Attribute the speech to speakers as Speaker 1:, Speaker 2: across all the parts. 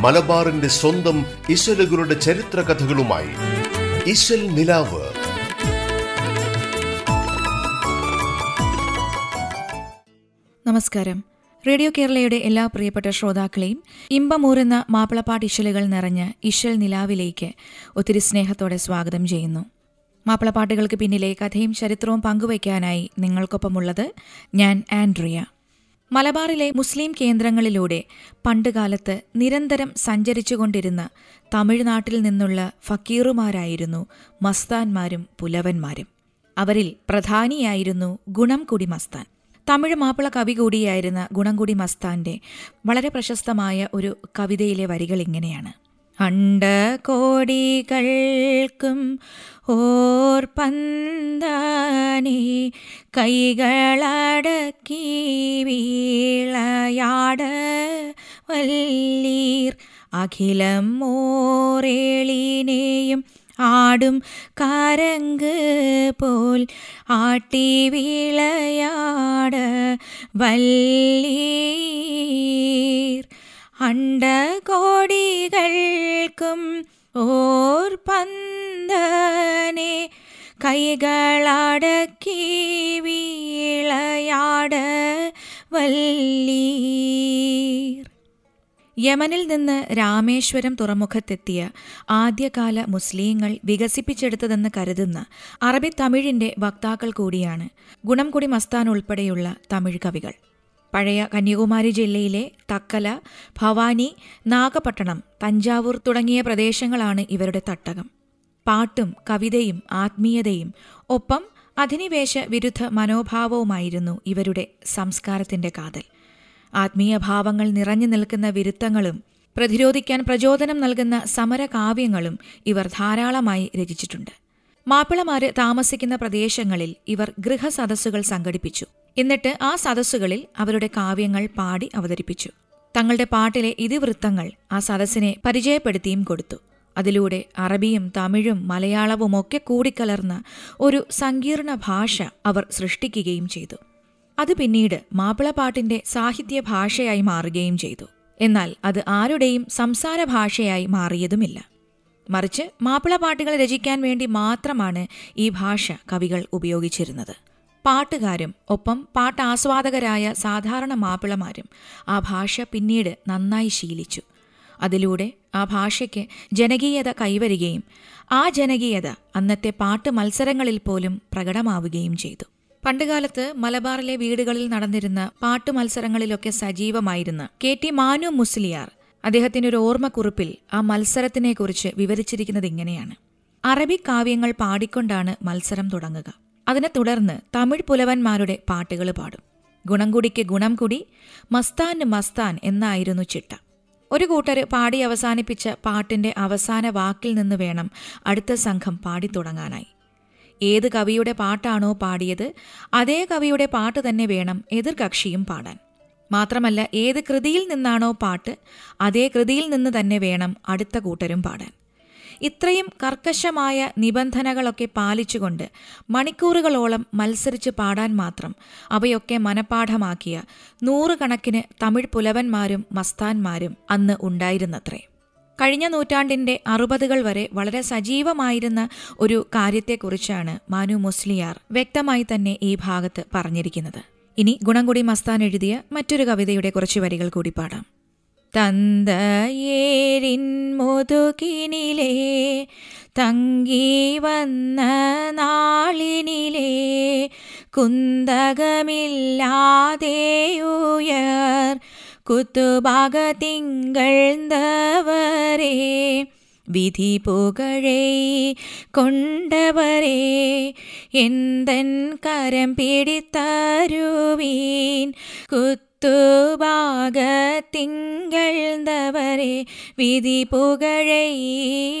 Speaker 1: മലബാറിന്റെ സ്വന്തം ഇശലുകളുടെ ചരിത്ര കഥകളുമായി
Speaker 2: നമസ്കാരം. റേഡിയോ കേരളയുടെ എല്ലാ പ്രിയപ്പെട്ട ശ്രോതാക്കളെയും ഇമ്പമൂറുന്ന മാപ്പിളപ്പാട്ട് ഇശലുകൾ നിറഞ്ഞ ഇശൽ നിലാവിലേക്ക് ഒത്തിരി സ്നേഹത്തോടെ സ്വാഗതം ചെയ്യുന്നു. മാപ്പിളപ്പാട്ടുകൾക്ക് പിന്നിലെ കഥയും ചരിത്രവും പങ്കുവയ്ക്കാനായി നിങ്ങൾക്കൊപ്പമുള്ളത് ഞാൻ ആൻഡ്രിയ. മലബാറിലെ മുസ്ലിം കേന്ദ്രങ്ങളിലൂടെ പണ്ടുകാലത്ത് നിരന്തരം സഞ്ചരിച്ചുകൊണ്ടിരുന്ന തമിഴ്നാട്ടിൽ നിന്നുള്ള ഫക്കീറുമാരായിരുന്നു മസ്താൻമാരും പുലവന്മാരും. അവരിൽ പ്രധാനിയായിരുന്നു ഗുണംകുടി മസ്താൻ. തമിഴ് മാപ്പിള കവി കൂടിയായിരുന്ന ഗുണംകുടി മസ്താന്റെ വളരെ പ്രശസ്തമായ ഒരു കവിതയിലെ വരികൾ ഇങ്ങനെയാണ്. അണ്ട കോടികൾക്കും ഓർ പന്താനേ കൈകളടക്കി വീളയാട വല്ലീർ അഖിലം മോറേളിനെയും ആടും കാരങ്ക് പോൽ ആട്ടി വിളയാട വല്ലീർ അണ്ടകോടികൾക്കും ഓർ പന്തനെ കൈകളടക്കി വീളയാട വല്ലീർ. യമനിൽ നിന്ന് രാമേശ്വരം തുറമുഖത്തെത്തിയ ആദ്യകാല മുസ്ലിങ്ങൾ വികസിപ്പിച്ചെടുത്തതെന്ന് കരുതുന്ന അറബി തമിഴിന്റെ വക്താക്കൾ കൂടിയാണ് ഗുണംകുടി മസ്താൻ ഉൾപ്പെടെയുള്ള തമിഴ് കവികൾ. പഴയ കന്യാകുമാരി ജില്ലയിലെ തക്കല ഭവാനി നാഗപട്ടണം തഞ്ചാവൂർ തുടങ്ങിയ പ്രദേശങ്ങളാണ് ഇവരുടെ തട്ടകം. പാട്ടും കവിതയും ആത്മീയതയും ഒപ്പം അധിനിവേശ വിരുദ്ധ മനോഭാവവുമായിരുന്നു ഇവരുടെ സംസ്കാരത്തിന്റെ കാതൽ. ആത്മീയ ഭാവങ്ങൾ നിറഞ്ഞു നിൽക്കുന്ന വിരുദ്ധങ്ങളും പ്രതിരോധിക്കാൻ പ്രചോദനം നൽകുന്ന സമരകാവ്യങ്ങളും ഇവർ ധാരാളമായി രചിച്ചിട്ടുണ്ട്. മാപ്പിളമാര് താമസിക്കുന്ന പ്രദേശങ്ങളിൽ ഇവർ ഗൃഹസദസ്സുകൾ സംഘടിപ്പിച്ചു. എന്നിട്ട് ആ സദസ്സുകളിൽ അവരുടെ കാവ്യങ്ങൾ പാടി അവതരിപ്പിച്ചു. തങ്ങളുടെ പാട്ടിലെ ഇതിവൃത്തങ്ങൾ ആ സദസ്സിനെ പരിചയപ്പെടുത്തിയും കൊടുത്തു. അതിലൂടെ അറബിയും തമിഴും മലയാളവും ഒക്കെ കൂടിക്കലർന്ന ഒരു സങ്കീർണ ഭാഷ അവർ സൃഷ്ടിക്കുകയും ചെയ്തു. അത് പിന്നീട് മാപ്പിളപ്പാട്ടിന്റെ സാഹിത്യ ഭാഷയായി മാറുകയും ചെയ്തു. എന്നാൽ അത് ആരുടെയും സംസാര ഭാഷയായി മാറിയതുമില്ല. മറിച്ച് മാപ്പിളപ്പാട്ടുകൾ രചിക്കാൻ വേണ്ടി മാത്രമാണ് ഈ ഭാഷ കവികൾ ഉപയോഗിച്ചിരുന്നത്. പാട്ടുകാരും ഒപ്പം പാട്ടാസ്വാദകരായ സാധാരണ മാപ്പിളമാരും ആ ഭാഷ പിന്നീട് നന്നായി ശീലിച്ചു. അതിലൂടെ ആ ഭാഷയ്ക്ക് ജനകീയത കൈവരികയും ആ ജനകീയത അന്നത്തെ പാട്ട് മത്സരങ്ങളിൽ പോലും പ്രകടമാവുകയും ചെയ്തു. പണ്ടുകാലത്ത് മലബാറിലെ വീടുകളിൽ നടന്നിരുന്ന പാട്ടു മത്സരങ്ങളിലൊക്കെ സജീവമായിരുന്ന കെ ടി മാനു മുസ്ലിയാർ അദ്ദേഹത്തിന്റെ ഒരു ഓർമ്മക്കുറിപ്പിൽ ആ മത്സരത്തിനെക്കുറിച്ച് വിവരിച്ചിരിക്കുന്നത് ഇങ്ങനെയാണ് അറബി കാവ്യങ്ങൾ പാടിക്കൊണ്ടാണ് മത്സരം തുടങ്ങുക. അതിനെ തുടർന്ന് തമിഴ് പുലവന്മാരുടെ പാട്ടുകൾ പാടും. ഗുണംകുടിക്ക് ഗുണം കുടി മസ്താന് മസ്താൻ എന്നായിരുന്നു ചിട്ട. ഒരു കൂട്ടർ പാടി അവസാനിപ്പിച്ച പാട്ടിന്റെ അവസാന വാക്കിൽ നിന്ന് വേണം അടുത്ത സംഘം പാടി തുടങ്ങാനായി. ഏത് കവിയുടെ പാട്ടാണോ പാടിയത് അതേ കവിയുടെ പാട്ട് തന്നെ വേണം എതിർകക്ഷിയും പാടാൻ. മാത്രമല്ല ഏത് കൃതിയിൽ നിന്നാണോ പാട്ട് അതേ കൃതിയിൽ നിന്ന് തന്നെ വേണം അടുത്ത കൂട്ടരും പാടാൻ. ഇത്രയും കർക്കശമായ നിബന്ധനകളൊക്കെ പാലിച്ചുകൊണ്ട് മണിക്കൂറുകളോളം മത്സരിച്ച് പാടാൻ മാത്രം അവയൊക്കെ മനപാഠമാക്കിയ നൂറുകണക്കിന് തമിഴ് പുലവന്മാരും മസ്താന്മാരും അന്ന് ഉണ്ടായിരുന്നത്രേ. കഴിഞ്ഞ നൂറ്റാണ്ടിന്റെ അറുപതുകൾ വരെ വളരെ സജീവമായിരുന്ന ഒരു കാര്യത്തെക്കുറിച്ചാണ് മാനു മുസ്ലിയാർ വ്യക്തമായി തന്നെ ഈ ഭാഗത്ത് പറഞ്ഞിരിക്കുന്നത്. ഇനി ഗുണംകുടി മസ്താൻ എഴുതിയ മറ്റൊരു കവിതയുടെ കുറച്ച് വരികൾ കൂടി പാടാം. തന്തയേരിൻ മുതുകിനിലേ തങ്കി വന്ന നാളിനിലേ കുന്തകമില്ലാതെയുയർ കുത്തുഭാഗ തിങ്കൾ വിധി പുകഴേ കൊണ്ടവരേ എന്തൻ കരം പിടിത്തരുവീൻ കുത്തുഭാഗത്തിങ്കൾ വിധി പുകഴേ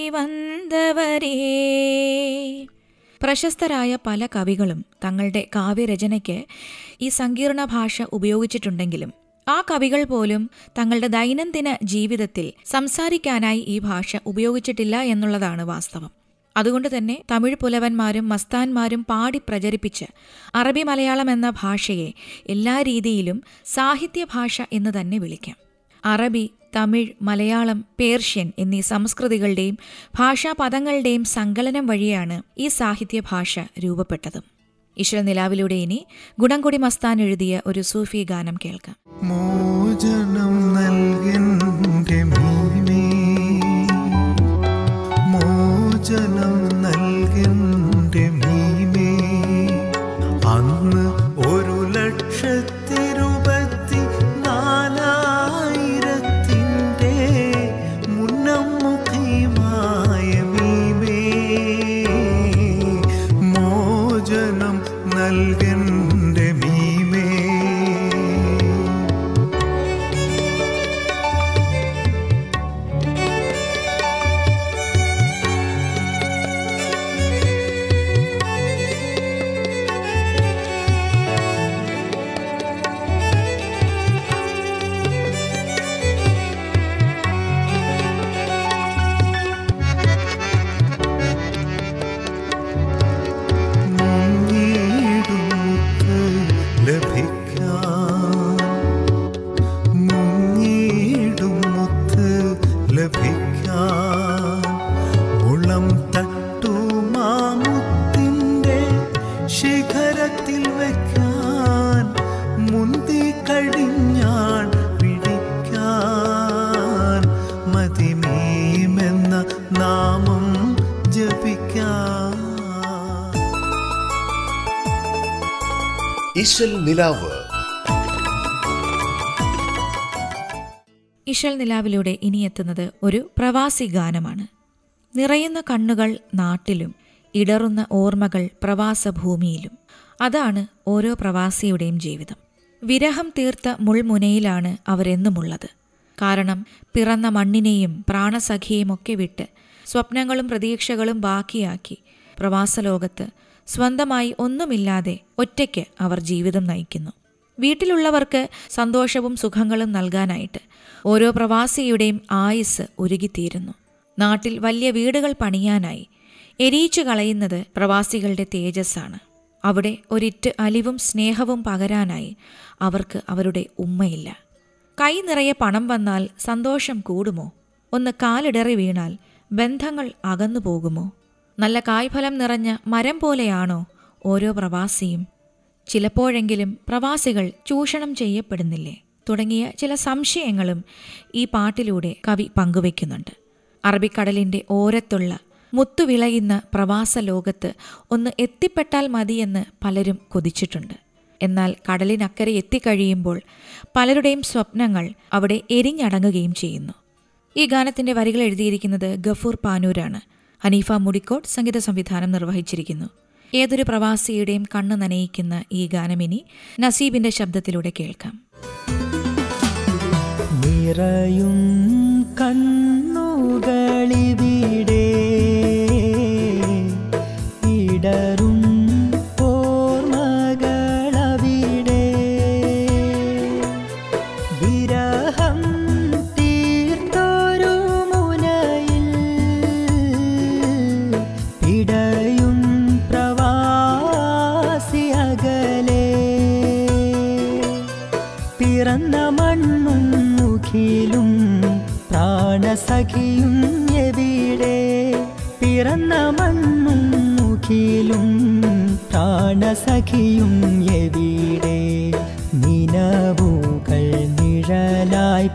Speaker 2: വന്നവരേ. പ്രശസ്തരായ പല കവികളും തങ്ങളുടെ കാവ്യരചനയ്ക്ക് ഈ സങ്കീർണ ഭാഷ ഉപയോഗിച്ചിട്ടുണ്ടെങ്കിലും ആ കവികൾ പോലും തങ്ങളുടെ ദൈനംദിന ജീവിതത്തിൽ സംസാരിക്കാനായി ഈ ഭാഷ ഉപയോഗിച്ചിട്ടില്ല എന്നുള്ളതാണ് വാസ്തവം. അതുകൊണ്ട് തന്നെ തമിഴ് പുലവന്മാരും മസ്താന്മാരും പാടി പ്രചരിപ്പിച്ച് അറബി മലയാളം എന്ന ഭാഷയെ എല്ലാ രീതിയിലും സാഹിത്യഭാഷ എന്ന് തന്നെ വിളിക്കാം. അറബി തമിഴ് മലയാളം പേർഷ്യൻ എന്നീ സംസ്കൃതികളുടെയും ഭാഷാപദങ്ങളുടെയും സങ്കലനം വഴിയാണ് ഈ സാഹിത്യഭാഷ രൂപപ്പെട്ടതും. ഈശ്വര നിലാവിലൂടെ ഇനി ഗുണംകുടി മസ്താൻ എഴുതിയ ഒരു സൂഫി ഗാനം കേൾക്കാം.
Speaker 3: മീനേ
Speaker 1: ഇശൽ നിലാവ്.
Speaker 2: ഇശൽ നിലാവിലൂടെ ഇനി എത്തുന്നത് ഒരു പ്രവാസി ഗാനമാണ്. നിറയുന്ന കണ്ണുകൾ നാട്ടിലും ഇടറുന്ന ഓർമ്മകൾ പ്രവാസഭൂമിയിലും. അതാണ് ഓരോ പ്രവാസിയുടെയും ജീവിതം. വിരഹം തീർത്ത മുൾമുനയിലാണ് അവരെന്നുമുള്ളത്. കാരണം പിറന്ന മണ്ണിനെയും പ്രാണസഖിയെയും ഒക്കെ വിട്ട് സ്വപ്നങ്ങളും പ്രതീക്ഷകളും ബാക്കിയാക്കി പ്രവാസലോകത്ത് സ്വന്തമായി ഒന്നുമില്ലാതെ ഒറ്റയ്ക്ക് അവർ ജീവിതം നയിക്കുന്നു. വീട്ടിലുള്ളവർക്ക് സന്തോഷവും സുഖങ്ങളും നൽകാനായിട്ട് ഓരോ പ്രവാസിയുടെയും ആയുസ് ഒരുകിത്തീരുന്നു. നാട്ടിൽ വലിയ വീടുകൾ പണിയാനായി എരിയിച്ചു കളയുന്നത് പ്രവാസികളുടെ തേജസ്സാണ്. അവിടെ ഒരിറ്റ് അലിവും സ്നേഹവും പകരാനായി അവർക്ക് അവരുടെ ഉമ്മയില്ല. കൈ നിറയെ പണം വന്നാൽ സന്തോഷം കൂടുമോ? ഒന്ന് കാലിടറി വീണാൽ ബന്ധങ്ങൾ അകന്നു പോകുമോ നല്ല കായ്ഫലം നിറഞ്ഞ മരം പോലെയാണോ ഓരോ പ്രവാസിയും? ചിലപ്പോഴെങ്കിലും പ്രവാസികൾ ചൂഷണം ചെയ്യപ്പെടുന്നില്ലേ? തുടങ്ങിയ ചില സംശയങ്ങളും ഈ പാട്ടിലൂടെ കവി പങ്കുവെക്കുന്നുണ്ട്. അറബിക്കടലിന്റെ ഓരത്തുള്ള മുത്തുവിളയുന്ന പ്രവാസ ലോകത്ത് ഒന്ന് എത്തിപ്പെട്ടാൽ മതിയെന്ന് പലരും കൊതിച്ചിട്ടുണ്ട്. എന്നാൽ കടലിനക്കരെ എത്തിക്കഴിയുമ്പോൾ പലരുടെയും സ്വപ്നങ്ങൾ അവിടെ എരിഞ്ഞടങ്ങുകയും ചെയ്യുന്നു. ഈ ഗാനത്തിന്റെ വരികൾ എഴുതിയിരിക്കുന്നത് ഗഫൂർ പാനൂരാണ്. ഹനീഫ മുടിക്കോട്ട് സംഗീത സംവിധാനം നിർവഹിച്ചിരിക്കുന്നു. ഏതൊരു പ്രവാസിയുടെയും കണ്ണ് നനയിക്കുന്ന ഈ ഗാനമിനി നസീബിന്റെ ശബ്ദത്തിലൂടെ കേൾക്കാം.
Speaker 4: നിറയും കണ്ണുകളിവിടെ പ്രാണസഖിയും എവിടെ? പിറന്ന മണ്ണും മുഖിലും പ്രാണസഖിയും എവിടെ? നിലവുകൾ നിഴലായി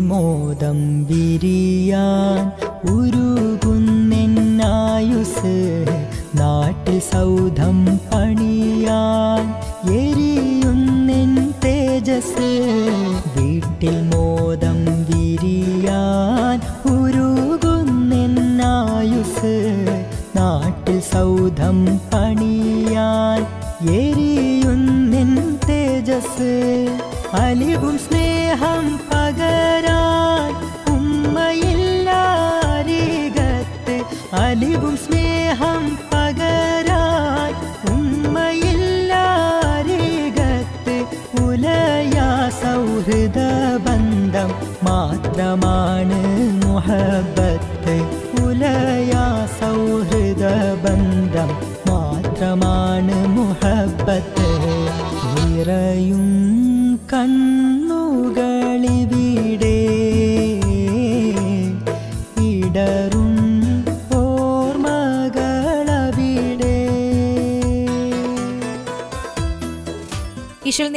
Speaker 4: മോദം വിരിയാൻ ഉരുകുന്നെന്നായുസ്. നാട്ടിൽ സൗധം പണിയാൻ എരിയുന്നെൻ തേജസ്. വീട്ടിൽ മോദം വിരിയാൻ ഉരുകുന്നെന്നായുസ്. നാട്ടിൽ സൗധം പണിയാൻ എരിയുന്നെൻ തേജസ്. അലിവും സ്നേഹം അലിവും സ്നേഹം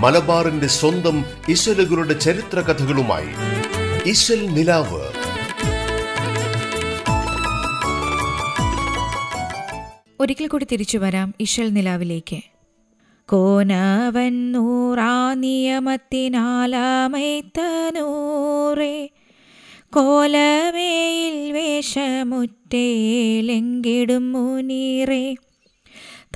Speaker 1: മലബാറിന്റെ സ്വന്തം ഇശലുകളുടെ ചരിത്ര കഥകളുമായി ഇശൽ നിലാവ്.
Speaker 2: ഒരിക്കൽ കൂടി തിരിച്ചു വരാം ഇശൽ നിലാവിലേക്ക്. കോനവൻ നൂറാ നിയമത്തിനാലാമൈത്തനൂറേ കോലമേയിൽ വേഷമുറ്റേലെങ്കിടും മുനീറേ.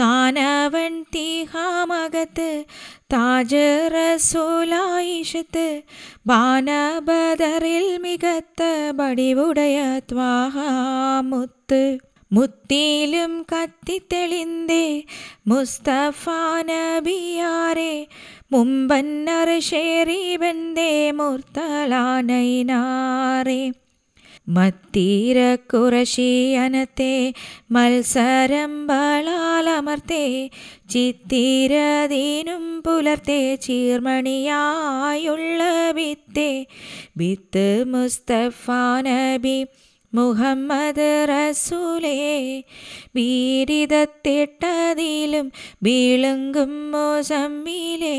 Speaker 2: താനവൻ തീഹാമകത്ത് താജറസോലായിഷത്ത് ബാനബദറിൽ മികത്ത ബടിവുടയ ത്വാഹാമുത്ത്. മുത്തിയിലും കത്തിത്തെളിന്തേ മുസ്തഫ നബിയാരെ മുമ്പന്നർ ഷെരീബന്തേ മുർത്തലാനൈനാറേ മത്തീര കുറശീയനത്തെ മത്സരം വളാലമർത്തെ ചിത്തിരതീനും പുലർത്തെ ചീർമണിയായുള്ള വിത്തെ. വിത്ത് മുസ്തഫ നബി മുഹമ്മദ് റസൂലേ വീരിതത്തിട്ടതിലും വീളുങ്കും മോസമ്മിലേ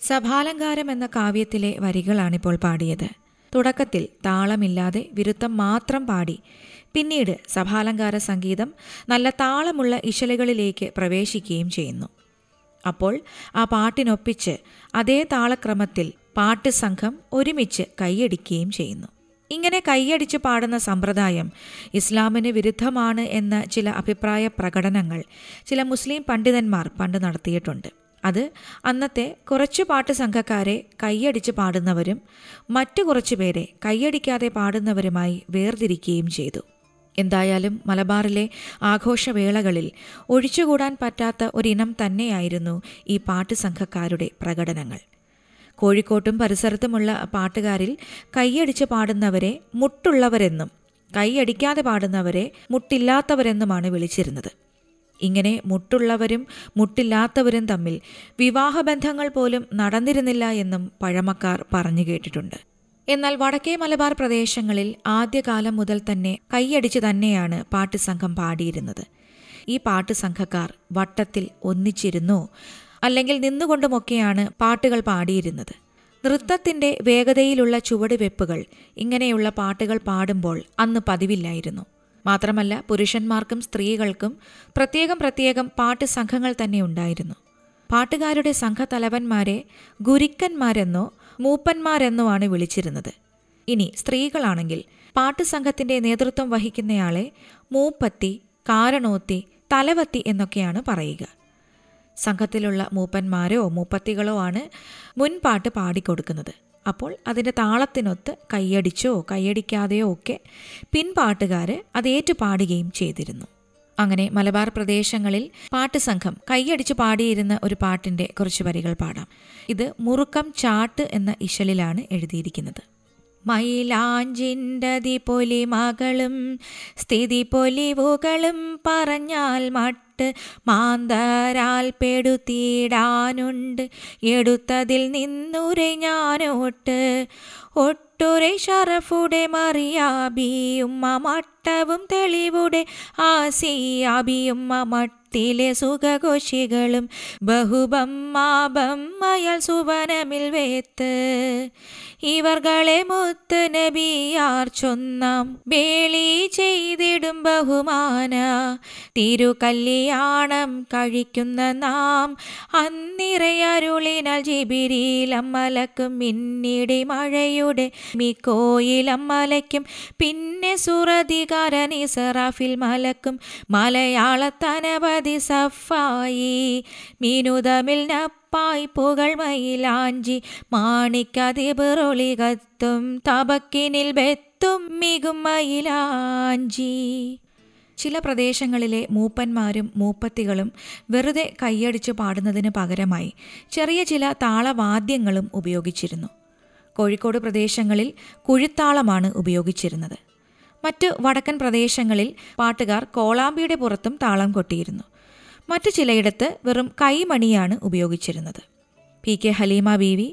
Speaker 2: സഭാലങ്കാരം എന്ന കാവ്യത്തിലെ വരികളാണിപ്പോൾ പാടിയത്. തുടക്കത്തിൽ താളമില്ലാതെ വിരുത്തം മാത്രം പാടി. പിന്നീട് സഭാലങ്കാര സംഗീതം നല്ല താളമുള്ള ഇശലുകളിലേക്ക് പ്രവേശിക്കുകയും ചെയ്യുന്നു. അപ്പോൾ ആ പാട്ടിനൊപ്പിച്ച് അതേ താളക്രമത്തിൽ പാട്ട് സംഘം ഒരുമിച്ച് കൈയടിക്കുകയും ചെയ്യുന്നു. ഇങ്ങനെ കൈയടിച്ച് പാടുന്ന സമ്പ്രദായം ഇസ്ലാമിന് വിരുദ്ധമാണ് എന്ന ചില അഭിപ്രായ പ്രകടനങ്ങൾ ചില മുസ്ലിം പണ്ഡിതന്മാർ പണ്ട് നടത്തിയിട്ടുണ്ട്. അത് അന്നത്തെ കുറച്ച് പാട്ട് സംഘക്കാരെ കൈയടിച്ച് പാടുന്നവരും മറ്റു കുറച്ചു പേരെ കൈയടിക്കാതെ പാടുന്നവരുമായി വേർതിരിക്കുകയും ചെയ്തു. എന്തായാലും മലബാറിലെ ആഘോഷവേളകളിൽ ഒഴിച്ചുകൂടാൻ പറ്റാത്ത ഒരിനം തന്നെയായിരുന്നു ഈ പാട്ട് സംഘക്കാരുടെ പ്രകടനങ്ങൾ. കോഴിക്കോട്ടും പരിസരത്തുമുള്ള പാട്ടുകാരിൽ കൈയടിച്ച് പാടുന്നവരെ മുട്ടുള്ളവരെന്നും കൈയടിക്കാതെ പാടുന്നവരെ മുട്ടില്ലാത്തവരെന്നുമാണ് വിളിച്ചിരുന്നത്. ഇങ്ങനെ മുട്ടുള്ളവരും മുട്ടില്ലാത്തവരും തമ്മിൽ വിവാഹബന്ധങ്ങൾ പോലും നടന്നിരുന്നില്ല എന്നും പഴമക്കാർ പറഞ്ഞു കേട്ടിട്ടുണ്ട്. എന്നാൽ വടക്കേ മലബാർ പ്രദേശങ്ങളിൽ ആദ്യകാലം മുതൽ തന്നെ കൈയടിച്ച് തന്നെയാണ് പാട്ട് സംഘം പാടിയിരുന്നത്. ഈ പാട്ട് സംഘക്കാർ വട്ടത്തിൽ ഒന്നിച്ചിരുന്നോ അല്ലെങ്കിൽ നിന്നുകൊണ്ടുമൊക്കെയാണ് പാട്ടുകൾ പാടിയിരുന്നത്. നൃത്തത്തിന്റെ വേഗതയിലുള്ള ചുവടുവെപ്പുകൾ ഇങ്ങനെയുള്ള പാട്ടുകൾ പാടുമ്പോൾ അന്ന് പതിവില്ലായിരുന്നു. മാത്രമല്ല പുരുഷന്മാർക്കും സ്ത്രീകൾക്കും പ്രത്യേകം പ്രത്യേകം പാട്ട് സംഘങ്ങൾ തന്നെ ഉണ്ടായിരുന്നു. പാട്ടുകാരുടെ സംഘത്തലവന്മാരെ ഗുരുക്കന്മാരെന്നോ മൂപ്പന്മാരെന്നോ ആണ് വിളിച്ചിരുന്നത്. ഇനി സ്ത്രീകളാണെങ്കിൽ പാട്ട് സംഘത്തിന്റെ നേതൃത്വം വഹിക്കുന്നയാളെ മൂപ്പത്തി കാരണോത്തി തലവത്തി എന്നൊക്കെയാണ് പറയുക. സംഘത്തിലുള്ള മൂപ്പന്മാരോ മൂപ്പത്തികളോ ആണ് മുൻപാട്ട് പാടിക്കൊടുക്കുന്നത്. അപ്പോൾ അതിന്റെ താളത്തിനൊത്ത് കൈയടിച്ചോ കൈയടിക്കാതെയോ ഒക്കെ പിൻപാട്ടുകാർ അത് ഏറ്റുപാടുകയും ചെയ്തിരുന്നു. അങ്ങനെ മലബാർ പ്രദേശങ്ങളിൽ പാട്ട് സംഘം കൈയടിച്ച് പാടിയിരുന്ന ഒരു പാട്ടിന്റെ കുറച്ച് വരികൾ പാടാം. ഇത് മുറുക്കം ചാട്ട് എന്ന ഇശലിലാണ് എഴുതിയിരിക്കുന്നത്. മയിലാഞ്ചിന്റെ പൊലി മകളും സ്ഥിതി പൊലിവുകളും പറഞ്ഞാൽ മട്ട് മാന്തരാൽ പെടുത്തിയിടാനുണ്ട്. എടുത്തതിൽ നിന്നുരെ ഞാനോട്ട്. ഒട്ടുരെ ഷറഫുടെ മറിയാബിയുമ്മ മട്ടവും തെളിവുടെ ആസിയാബിയുമ്മ മട്ടിലെ സുഖഘോഷികളും ബഹുബമ്മാബമ്മയൽ സുവനമിൽ വേത്ത്. ഇവർകളെ മുത്ത് നബിയാർ ചൊന്നാം വേളി ചെയ്തിടും ബഹുമാന. തിരുകല്യാണം കഴിക്കുന്ന നാം അന്നിറയരുളിനാൽ ജിബിരിയിലമ്മലക്കും മിന്നിടി മഴയുടെ മിക്കോയിലമ്മലയ്ക്കും പിന്നെ സുറധികാരൻ ഇസറാഫിൽ മലക്കും മലയാളത്തനവധി സഫായി മീനുതമിൽ നപ്പായി പുകൾ മയിലാഞ്ചി മാണിക്കതിബിറൊളി കത്തും തബക്കിനിൽ വെത്തും മികും മയിലാഞ്ചി ചില പ്രദേശങ്ങളിലെ മൂപ്പന്മാരും മൂപ്പത്തികളും വെറുതെ കൈയടിച്ച് പാടുന്നതിന് പകരമായി ചെറിയ ചില താളവാദ്യങ്ങളും ഉപയോഗിച്ചിരുന്നു. കോഴിക്കോട് പ്രദേശങ്ങളിൽ കുഴിത്താളമാണ് ഉപയോഗിച്ചിരുന്നത്. മറ്റ് വടക്കൻ പ്രദേശങ്ങളിൽ പാട്ടുകാർ കോളാമ്പിയുടെ പുറത്തും താളം കൊട്ടിയിരുന്നു. മറ്റു ചിലയിടത്ത് വെറും കൈമണിയാണ് ഉപയോഗിച്ചിരുന്നത്. P K Haleema Beevi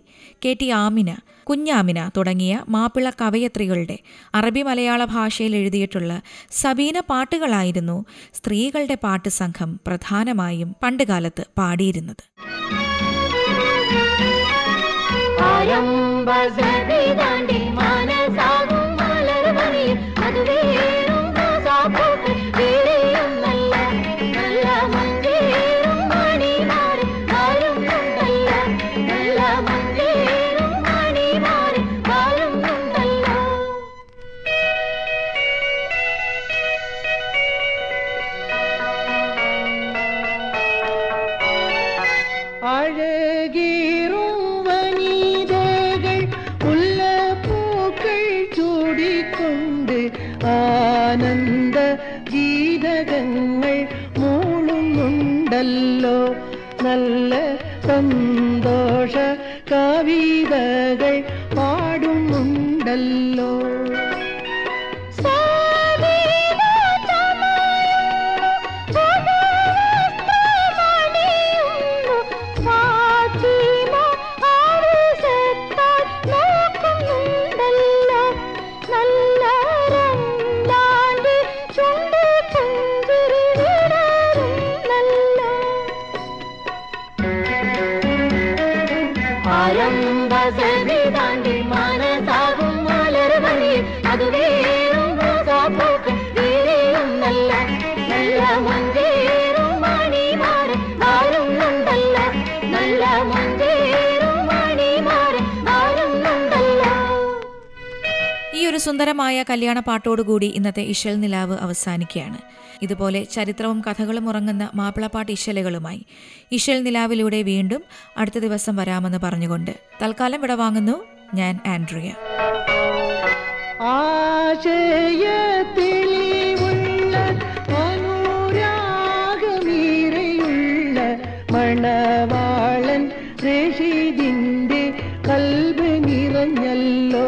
Speaker 2: K T Amina Kunhamina തുടങ്ങിയ മാപ്പിള കവയത്രികളുടെ അറബി മലയാള ഭാഷയിൽ എഴുതിയിട്ടുള്ള സബീന പാട്ടുകളായിരുന്നു സ്ത്രീകളുടെ പാട്ട് സംഘം പ്രധാനമായും പണ്ടുകാലത്ത് പാടിയിരുന്നത്.
Speaker 5: ആരംഭസവിതാണ്ടി നല്ല
Speaker 6: സന്തോഷ കവിതകൾ പാടുന്നുണ്ടല്ലോ
Speaker 5: നല്ല നല്ല
Speaker 2: ഈ ഒരു സുന്ദരമായ കല്യാണ പാട്ടോടുകൂടി ഇന്നത്തെ ഇശൽ നിലാവ് അവസാനിക്കുകയാണ്. ഇതുപോലെ ചരിത്രവും കഥകളും ഉറങ്ങുന്ന മാപ്പിളപ്പാട്ട് ഇശലുകളുമായി ഇശൽ നിലാവിലൂടെ വീണ്ടും അടുത്ത ദിവസം വരാമെന്ന് പറഞ്ഞുകൊണ്ട് തൽക്കാലം വിടവാങ്ങുന്നു ഞാൻ ആൻഡ്രിയ.
Speaker 6: ആശയ തെളിവുള്ള അനുരാഗമീറയുള്ള മണവാളൻ റഷീദിന്റെ കൽബ് നിറഞ്ഞല്ലോ.